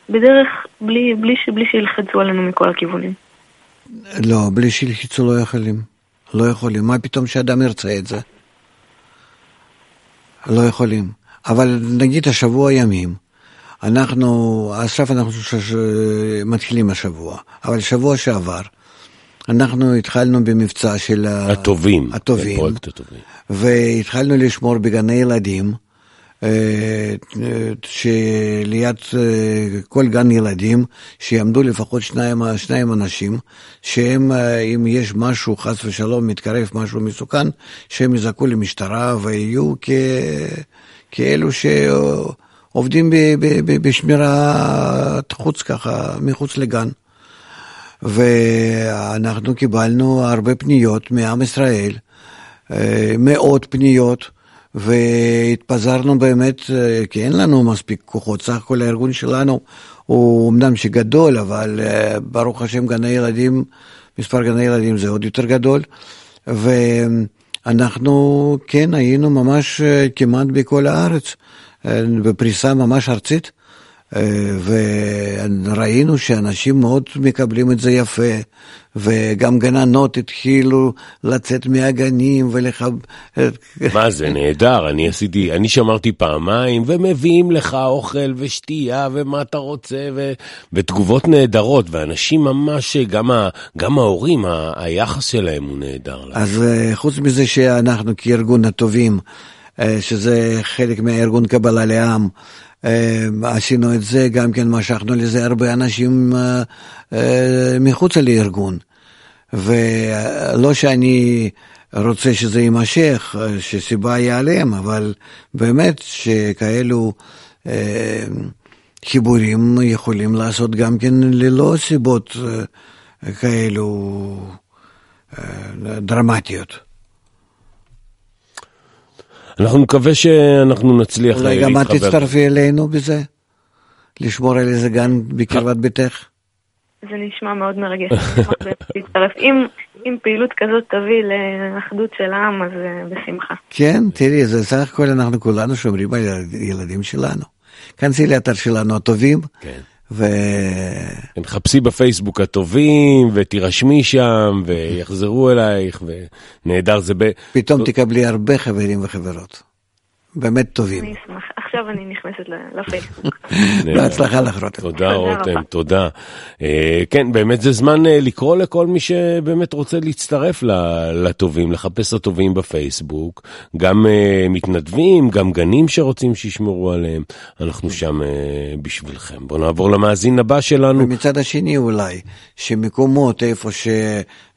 [SPEAKER 4] בדרך בלי, בלי, בלי שילחצו עלינו מכל הכיוונים.
[SPEAKER 2] לא, בלי שילחצו לא יכולים. לא יכולים. מה פתאום שאדם ירצה את זה? לא יכולים. אבל נגיד השבוע ימים, אנחנו, עכשיו אנחנו ש... ש... מתחילים השבוע, אבל שבוע שעבר, אנחנו התחלנו במבצע של
[SPEAKER 1] הטובים,
[SPEAKER 2] הטובים,
[SPEAKER 1] פרויקט הטובים,
[SPEAKER 2] והתחלנו לשמור בגני ילדים, שליד אה, כל גן ילדים, שיעמדו לפחות שניים, שניים אנשים, שהם, אה, אם יש משהו, חס ושלום, מתקרב משהו מסוכן, שהם יזעקו למשטרה ויהיו כ... כאלו שעובדים בשמירת חוץ ככה, מחוץ לגן. ואנחנו קיבלנו הרבה פניות מעם ישראל, מאות פניות. והתפזרנו באמת, אה, כי אין לנו מספיק כוחות, סך הכל הארגון שלנו הוא אמנם שגדול, אבל אה, ברוך השם גני ילדים, מספר גני ילדים זה עוד יותר גדול, ואנחנו כן היינו ממש אה, כמעט בכל הארץ, בפריסה ממש ארצית. וראינו שאנשים מאוד מקבלים את זה יפה, וגם גננות התחילו לצאת מהגנים ולחב...
[SPEAKER 1] מה זה נהדר, אני עשיתי, אני שמרתי פעמיים, ומביאים לך אוכל ושתייה ומה אתה רוצה, ו... ותגובות נהדרות, ואנשים ממש, גם, ה... גם ההורים, ה... היחס שלהם הוא נהדר.
[SPEAKER 2] אז אה, חוץ מזה שאנחנו כארגון הטובים, אה, שזה חלק מהארגון קבלה לעם, אה, עשינו את זה, גם כן משכנו לזה הרבה אנשים אה, אה, מחוץ לארגון. ולא שאני רוצה שזה יימשך, שסיבה ייעלם, אבל באמת שכאלו חיבורים יכולים לעשות גם כן ללא סיבות כאלו דרמטיות.
[SPEAKER 1] אנחנו נקווה שאנחנו נצליח
[SPEAKER 2] להתחבר. אולי גם את תצטרפי אלינו בזה? לשמור על איזה גן בקרבת ביתך?
[SPEAKER 4] זה נשמע מאוד מרגש, להצטרף. אם, אם פעילות כזאת תביא לאחדות של העם, אז אה, בשמחה.
[SPEAKER 2] כן, תראי, זה סך הכל אנחנו כולנו שומרים על ילדים שלנו. כנסי לאתר שלנו הטובים,
[SPEAKER 1] כן. ו... כן, חפשי בפייסבוק הטובים, ותירשמי שם, ויחזרו אלייך, ונהדר זה ב...
[SPEAKER 2] פתאום תקבלי הרבה חברים וחברות. באמת טובים.
[SPEAKER 4] אני אשמח. עכשיו אני נכנסת לפייסבוק.
[SPEAKER 2] בהצלחה לך, רותם.
[SPEAKER 1] תודה, רותם, תודה. אה, כן, באמת זה זמן אה, לקרוא לכל מי שבאמת רוצה להצטרף לטובים, לחפש הטובים בפייסבוק. גם אה, מתנדבים, גם גנים שרוצים שישמרו עליהם. אנחנו שם בשבילכם. בואו נעבור למאזין הבא שלנו.
[SPEAKER 2] ומצד השני אולי, שמקומות איפה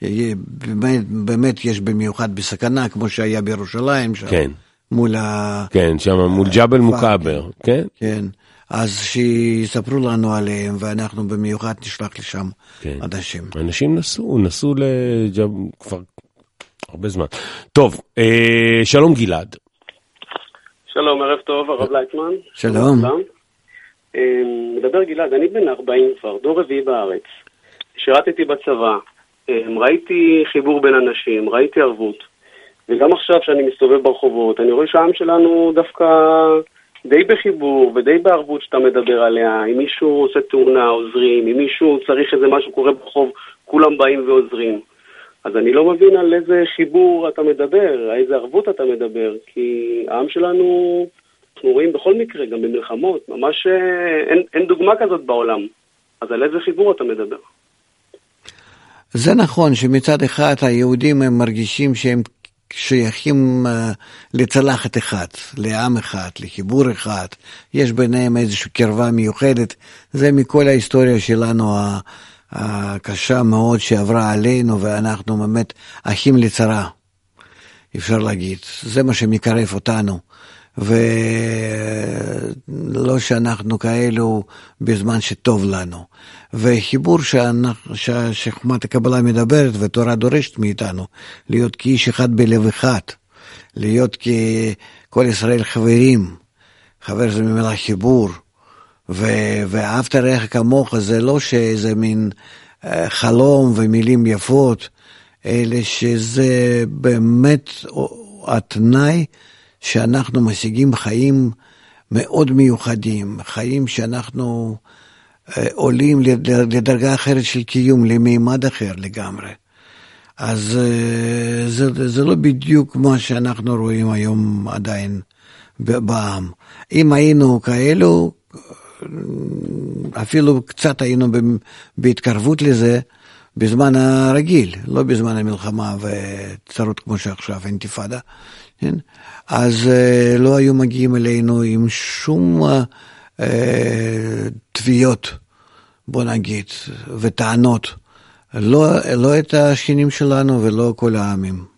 [SPEAKER 2] שבאמת יש במיוחד בסכנה, כמו שהיה בירושלים שם.
[SPEAKER 1] כן.
[SPEAKER 2] מול ה...
[SPEAKER 1] כן, שם מול ג'בל מוכבר, כן?
[SPEAKER 2] כן. אז שיספרו לנו עליהם, ואנחנו במיוחד נשלח לשם כן. אנשים.
[SPEAKER 1] אנשים נסעו, נסעו לג'בל כבר הרבה זמן. טוב, אה, שלום גלעד.
[SPEAKER 5] שלום, ערב טוב, הרב לייטמן.
[SPEAKER 2] שלום.
[SPEAKER 5] אה, מדבר גלעד, אני בן 40 כבר, דור רביעי בארץ. שירתתי בצבא, אה, ראיתי חיבור בין אנשים, ראיתי ערבות. וגם עכשיו שאני מסתובב ברחובות, אני רואה שהעם שלנו דווקא די בחיבור ודי בערבות שאתה מדבר עליה. אם מישהו עושה תאונה, עוזרים, אם מישהו צריך איזה משהו קורה ברחוב, כולם באים ועוזרים. אז אני לא מבין על איזה חיבור אתה מדבר, על איזה ערבות אתה מדבר, כי העם שלנו, אנחנו רואים בכל מקרה, גם במלחמות, ממש אה, אין, אין דוגמה כזאת בעולם. אז על איזה חיבור אתה מדבר?
[SPEAKER 2] זה נכון שמצד אחד היהודים הם מרגישים שהם שייכים uh, לצלחת אחת, לעם אחד, לחיבור אחד, יש ביניהם איזושהי קרבה מיוחדת, זה מכל ההיסטוריה שלנו הקשה מאוד שעברה עלינו, ואנחנו באמת אחים לצרה, אפשר להגיד, זה מה שמקרב אותנו. ולא שאנחנו כאלו בזמן שטוב לנו. וחיבור שחוכמת הקבלה מדברת ותורה דורשת מאיתנו, להיות כאיש אחד בלב אחד, להיות ככל ישראל חברים, חבר זה ממילה חיבור, ו- ואהבת רעך כמוך זה לא שאיזה מין אה, חלום ומילים יפות, אלא שזה באמת התנאי שאנחנו משיגים חיים מאוד מיוחדים, חיים שאנחנו עולים לדרגה אחרת של קיום, למימד אחר לגמרי. אז זה, זה לא בדיוק מה שאנחנו רואים היום עדיין בעם. אם היינו כאלו, אפילו קצת היינו בהתקרבות לזה בזמן הרגיל, לא בזמן המלחמה וצרות כמו שעכשיו, אינתיפאדה, כן? אז אה, לא היו מגיעים אלינו עם שום אה, תביעות, בוא נגיד, וטענות, לא, לא את השכנים שלנו ולא כל העמים.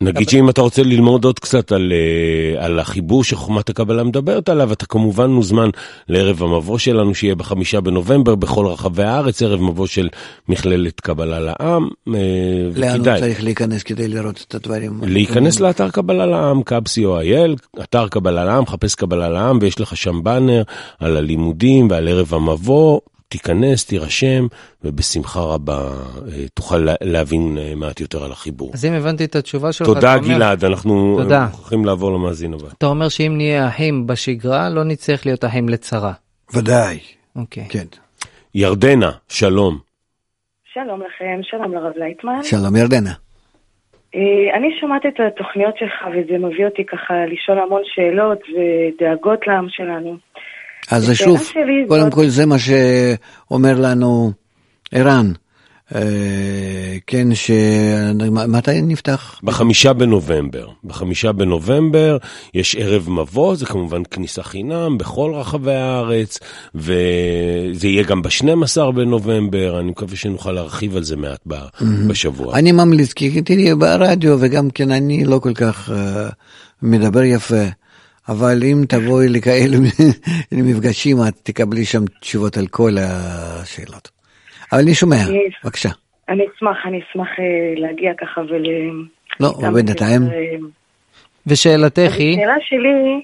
[SPEAKER 1] נגיד שאם אתה רוצה ללמוד עוד קצת על, אה, על החיבור שחוכמת הקבלה מדברת עליו, אתה כמובן מוזמן לערב המבוא שלנו שיהיה בחמישה בנובמבר בכל רחבי הארץ, ערב מבוא של מכללת קבלה לעם.
[SPEAKER 2] אה, לאן הוא צריך להיכנס כדי לראות את הדברים?
[SPEAKER 1] להיכנס לאתר קבלה לעם, קאבסי.או.איי.ל, אתר קבלה לעם, חפש קבלה לעם ויש לך שם באנר על הלימודים ועל ערב המבוא. תיכנס, תירשם, ובשמחה רבה אה, תוכל להבין אה, מעט יותר על החיבור.
[SPEAKER 3] אז אם הבנתי את התשובה שלך,
[SPEAKER 1] תודה גלעד, אנחנו מוכרחים לעבור למאזין הבא.
[SPEAKER 3] אתה אומר שאם נהיה אחים בשגרה, לא נצטרך להיות אחים לצרה.
[SPEAKER 2] ודאי.
[SPEAKER 3] אוקיי.
[SPEAKER 2] כן.
[SPEAKER 1] ירדנה, שלום.
[SPEAKER 6] שלום לכם, שלום לרב לייטמן.
[SPEAKER 2] שלום ירדנה.
[SPEAKER 6] אה, אני שומעת את התוכניות שלך וזה מביא אותי ככה לשאול המון שאלות ודאגות לעם שלנו.
[SPEAKER 2] אז זה שוב, קודם זאת... כל זה מה שאומר לנו ערן. אה, כן, ש... מתי נפתח?
[SPEAKER 1] בחמישה בנובמבר. בחמישה בנובמבר יש ערב מבוא, זה כמובן כניסה חינם בכל רחבי הארץ, וזה יהיה גם ב-12 בנובמבר, אני מקווה שנוכל להרחיב על זה מעט בשבוע.
[SPEAKER 2] אני ממליץ, כי תראי, ברדיו, וגם כן אני לא כל כך uh, מדבר יפה. אבל אם תבואי לכאלו מפגשים, את תקבלי שם תשובות על כל השאלות. אבל אני שומע, בבקשה.
[SPEAKER 6] אני אשמח, אני אשמח אה, להגיע ככה ול...
[SPEAKER 2] לא, בינתיים.
[SPEAKER 3] ושאלתך היא?
[SPEAKER 6] השאלה שלי,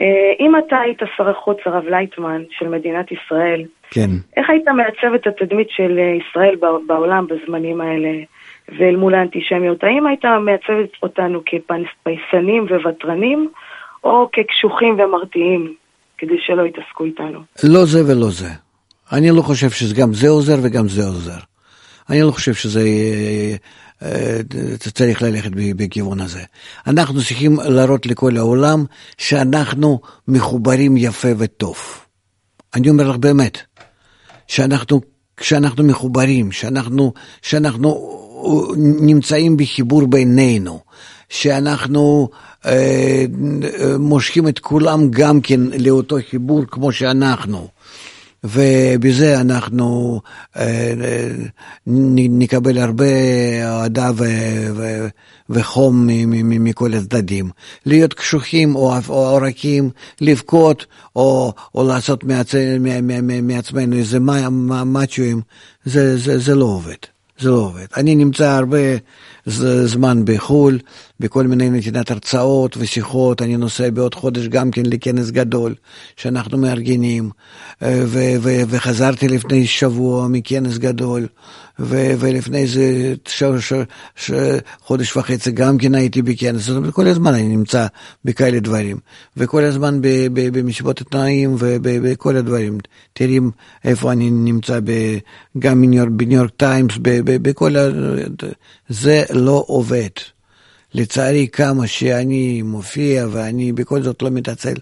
[SPEAKER 6] אה, אם אתה היית שר החוץ הרב לייטמן של מדינת ישראל,
[SPEAKER 2] כן.
[SPEAKER 6] איך היית מעצב את התדמית של אה, ישראל בעולם בזמנים האלה, ואל מול האנטישמיות? האם היית מעצב אותנו כפייסנים וותרנים, או כקשוחים ומרתיעים, כדי שלא יתעסקו איתנו.
[SPEAKER 2] לא זה ולא זה. אני לא חושב שגם זה עוזר וגם זה עוזר. אני לא חושב שזה אה, אה, צריך ללכת בכיוון הזה. אנחנו צריכים להראות לכל העולם שאנחנו מחוברים יפה וטוב. אני אומר לך באמת, שאנחנו, שאנחנו מחוברים, שאנחנו, שאנחנו נמצאים בחיבור בינינו, שאנחנו אה, מושכים את כולם גם כן לאותו חיבור כמו שאנחנו. ובזה אנחנו אה, נקבל הרבה אהדה וחום מכל הצדדים. להיות קשוחים או, רכים, לבכות או, או לעשות מעצמנו איזה מאצ'ואים, זה, זה, זה לא עובד. זה לא עובד. אני נמצא הרבה זמן בחו"ל, בכל מיני נתינת הרצאות ושיחות, אני נוסע בעוד חודש גם כן לכנס גדול שאנחנו מארגנים, אה, וחזרתי לפני שבוע מכנס גדול. ו- ולפני איזה ש- ש- ש- חודש וחצי גם כן הייתי בכנס, זאת אומרת, כל הזמן אני נמצא בכאלה דברים, וכל הזמן במשיבות התנאים ובכל הדברים. תראי איפה אני נמצא, ב- גם בניו יורק טיימס, בכל ה... זה לא עובד. לצערי כמה שאני מופיע ואני בכל זאת לא מתעצל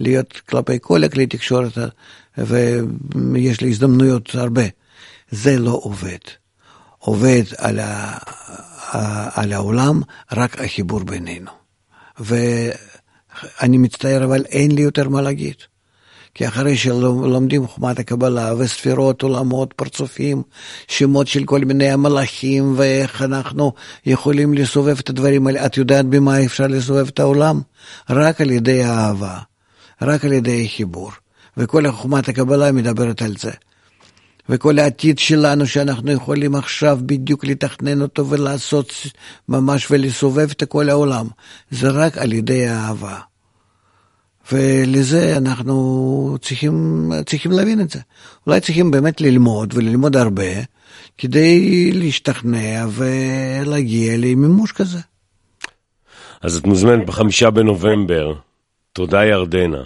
[SPEAKER 2] להיות כלפי כל הכלי תקשורת ויש לי הזדמנויות הרבה. זה לא עובד. עובד על, ה, על העולם רק החיבור בינינו. ואני מצטער, אבל אין לי יותר מה להגיד. כי אחרי שלומדים חוכמת הקבלה וספירות, עולמות, פרצופים, שמות של כל מיני המלאכים ואיך אנחנו יכולים לסובב את הדברים האלה, את יודעת במה אפשר לסובב את העולם? רק על ידי האהבה, רק על ידי חיבור. וכל חוכמת הקבלה מדברת על זה. וכל העתיד שלנו שאנחנו יכולים עכשיו בדיוק לתכנן אותו ולעשות ממש ולסובב את כל העולם, זה רק על ידי האהבה. ולזה אנחנו צריכים, צריכים להבין את זה. אולי צריכים באמת ללמוד וללמוד הרבה כדי להשתכנע ולהגיע למימוש כזה.
[SPEAKER 1] אז את מוזמנת בחמישה בנובמבר. תודה ירדנה.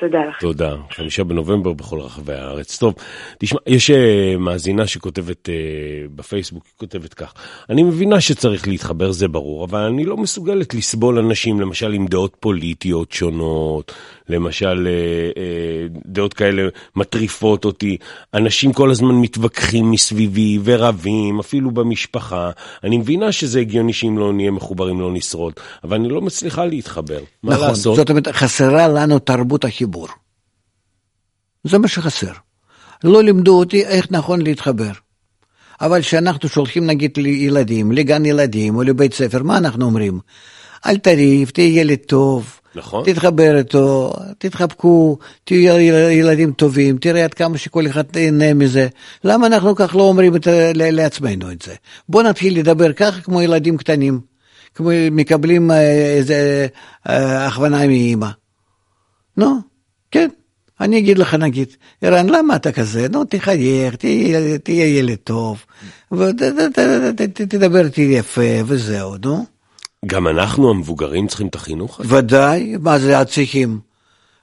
[SPEAKER 6] תודה לך.
[SPEAKER 1] תודה. חמישה בנובמבר בכל רחבי הארץ. טוב, תשמע, יש uh, מאזינה שכותבת uh, בפייסבוק, היא כותבת כך: אני מבינה שצריך להתחבר, זה ברור, אבל אני לא מסוגלת לסבול אנשים, למשל עם דעות פוליטיות שונות, למשל uh, uh, דעות כאלה מטריפות אותי. אנשים כל הזמן מתווכחים מסביבי ורבים, אפילו במשפחה. אני מבינה שזה הגיוני שאם לא נהיה מחוברים לא נשרוד, אבל אני לא מצליחה להתחבר. מה
[SPEAKER 2] נכון,
[SPEAKER 1] לעשות?
[SPEAKER 2] זאת אומרת, חסרה לנו תרבות החיבור. זה מה שחסר. לא לימדו אותי איך נכון להתחבר. אבל כשאנחנו שולחים נגיד לילדים, לגן ילדים או לבית ספר, מה אנחנו אומרים? אל תריב, תהיה ילד טוב,
[SPEAKER 1] נכון.
[SPEAKER 2] תתחבר איתו, תתחבקו, תהיו ילדים טובים, תראה עד כמה שכל אחד נהנה מזה. למה אנחנו כך לא אומרים את, לעצמנו את זה? בואו נתחיל לדבר ככה כמו ילדים קטנים, כמו מקבלים אה, איזה אה, הכוונה מאימא. נו, כן. אני אגיד לך נגיד, ערן, למה אתה כזה? נו, תחייך, תהיה, תהיה ילד טוב, ותדבר איתי יפה, וזהו, נו.
[SPEAKER 1] גם אנחנו המבוגרים צריכים את החינוך הזה?
[SPEAKER 2] ודאי, מה זה צריכים?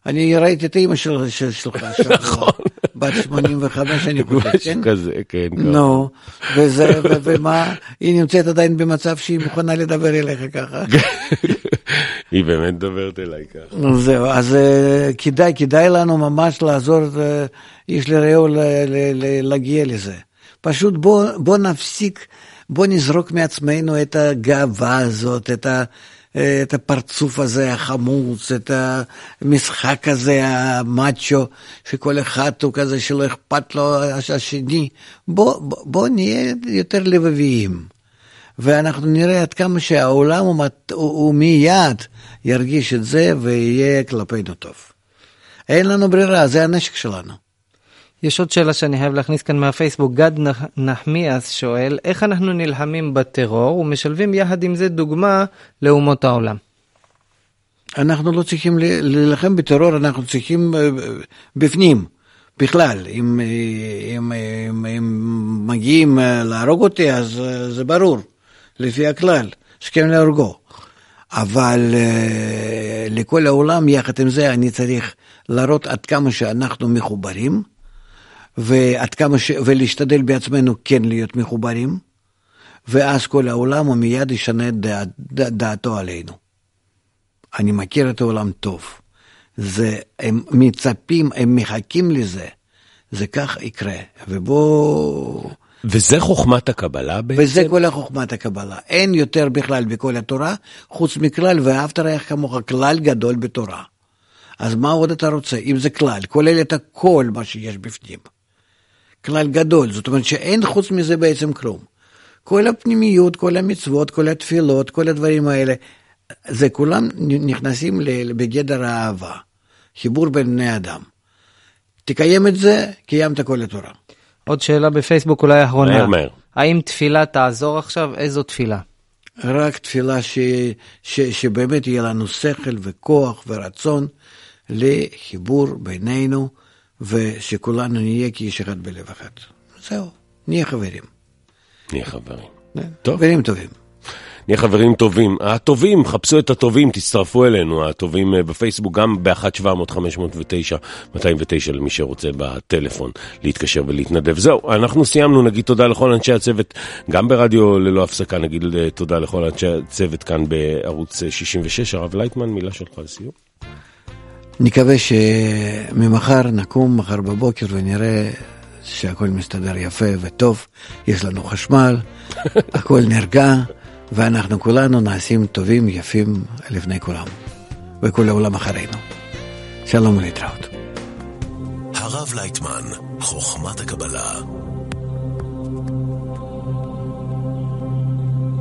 [SPEAKER 2] אני ראיתי את אימא של, של, שלך שם,
[SPEAKER 1] נכון.
[SPEAKER 2] בת 85 אני חושב, כן?
[SPEAKER 1] משהו כזה, כן. ככה.
[SPEAKER 2] נו, וזה, ומה, היא נמצאת עדיין במצב שהיא מוכנה לדבר אליך ככה.
[SPEAKER 1] היא באמת מדברת אליי ככה.
[SPEAKER 2] נו, זהו, אז אה, כדאי, כדאי לנו ממש לעזור אה, איש לרעהו ל- ל- ל- להגיע לזה. פשוט בוא, בוא נפסיק, בוא נזרוק מעצמנו את הגאווה הזאת, את, ה, אה, את הפרצוף הזה החמוץ, את המשחק הזה המאצ'ו, שכל אחד הוא כזה שלא אכפת לו השני. בוא, בוא, בוא נהיה יותר לבביים. ואנחנו נראה עד כמה שהעולם הוא, מת- הוא, הוא מיד ירגיש את זה ויהיה כלפינו טוב. אין לנו ברירה, זה הנשק שלנו.
[SPEAKER 3] יש עוד שאלה שאני חייב להכניס כאן מהפייסבוק, גד נח- נחמיאס שואל, איך אנחנו נלחמים בטרור ומשלבים יחד עם זה דוגמה לאומות העולם?
[SPEAKER 2] אנחנו לא צריכים להילחם בטרור, אנחנו צריכים אה, בפנים, בכלל. אם, אה, אם, אם, אם מגיעים אה, להרוג אותי, אז אה, זה ברור, לפי הכלל, שכם להורגו. אבל אה, לכל העולם, יחד עם זה, אני צריך להראות עד כמה שאנחנו מחוברים, ועד כמה ש... ולהשתדל בעצמנו כן להיות מחוברים, ואז כל העולם הוא מיד ישנה את דעת, דעתו עלינו. אני מכיר את העולם טוב. זה, הם מצפים, הם מחכים לזה. זה כך יקרה. ובוא...
[SPEAKER 1] וזה חוכמת הקבלה בעצם?
[SPEAKER 2] וזה כל החוכמת הקבלה. אין יותר בכלל בכל התורה, חוץ מכלל, ואהבת רעך כמוך, כלל גדול בתורה. אז מה עוד אתה רוצה? אם זה כלל, כולל את הכל מה שיש בפנים. כלל גדול, זאת אומרת שאין חוץ מזה בעצם כלום. כל הפנימיות, כל המצוות, כל התפילות, כל הדברים האלה, זה כולם נכנסים בגדר האהבה. חיבור בין בני אדם. תקיים את זה, קיימת כל התורה.
[SPEAKER 3] עוד שאלה בפייסבוק אולי אחרונה.
[SPEAKER 1] מהר, מהר.
[SPEAKER 3] האם תפילה תעזור עכשיו? איזו תפילה?
[SPEAKER 2] רק תפילה ש, ש, שבאמת יהיה לנו שכל וכוח ורצון לחיבור בינינו, ושכולנו נהיה כאיש אחד בלב אחד. זהו, נהיה חברים.
[SPEAKER 1] נהיה חברים. טוב.
[SPEAKER 2] חברים טובים.
[SPEAKER 1] נהיה חברים טובים. הטובים, חפשו את הטובים, תצטרפו אלינו, הטובים אה, בפייסבוק, גם ב-1-700-509-209 למי שרוצה בטלפון להתקשר ולהתנדב. זהו, אנחנו סיימנו, נגיד תודה לכל אנשי הצוות, גם ברדיו ללא הפסקה, נגיד אה, תודה לכל אנשי הצוות כאן בערוץ אה, 66. הרב לייטמן, מילה שלך לסיום.
[SPEAKER 2] נקווה שממחר נקום, מחר בבוקר, ונראה שהכל מסתדר יפה וטוב, יש לנו חשמל, הכל נרגע, ואנחנו כולנו נעשים טובים, יפים לפני כולם, וכל העולם אחרינו. שלום ולהתראות.
[SPEAKER 7] הרב לייטמן, חוכמת הקבלה,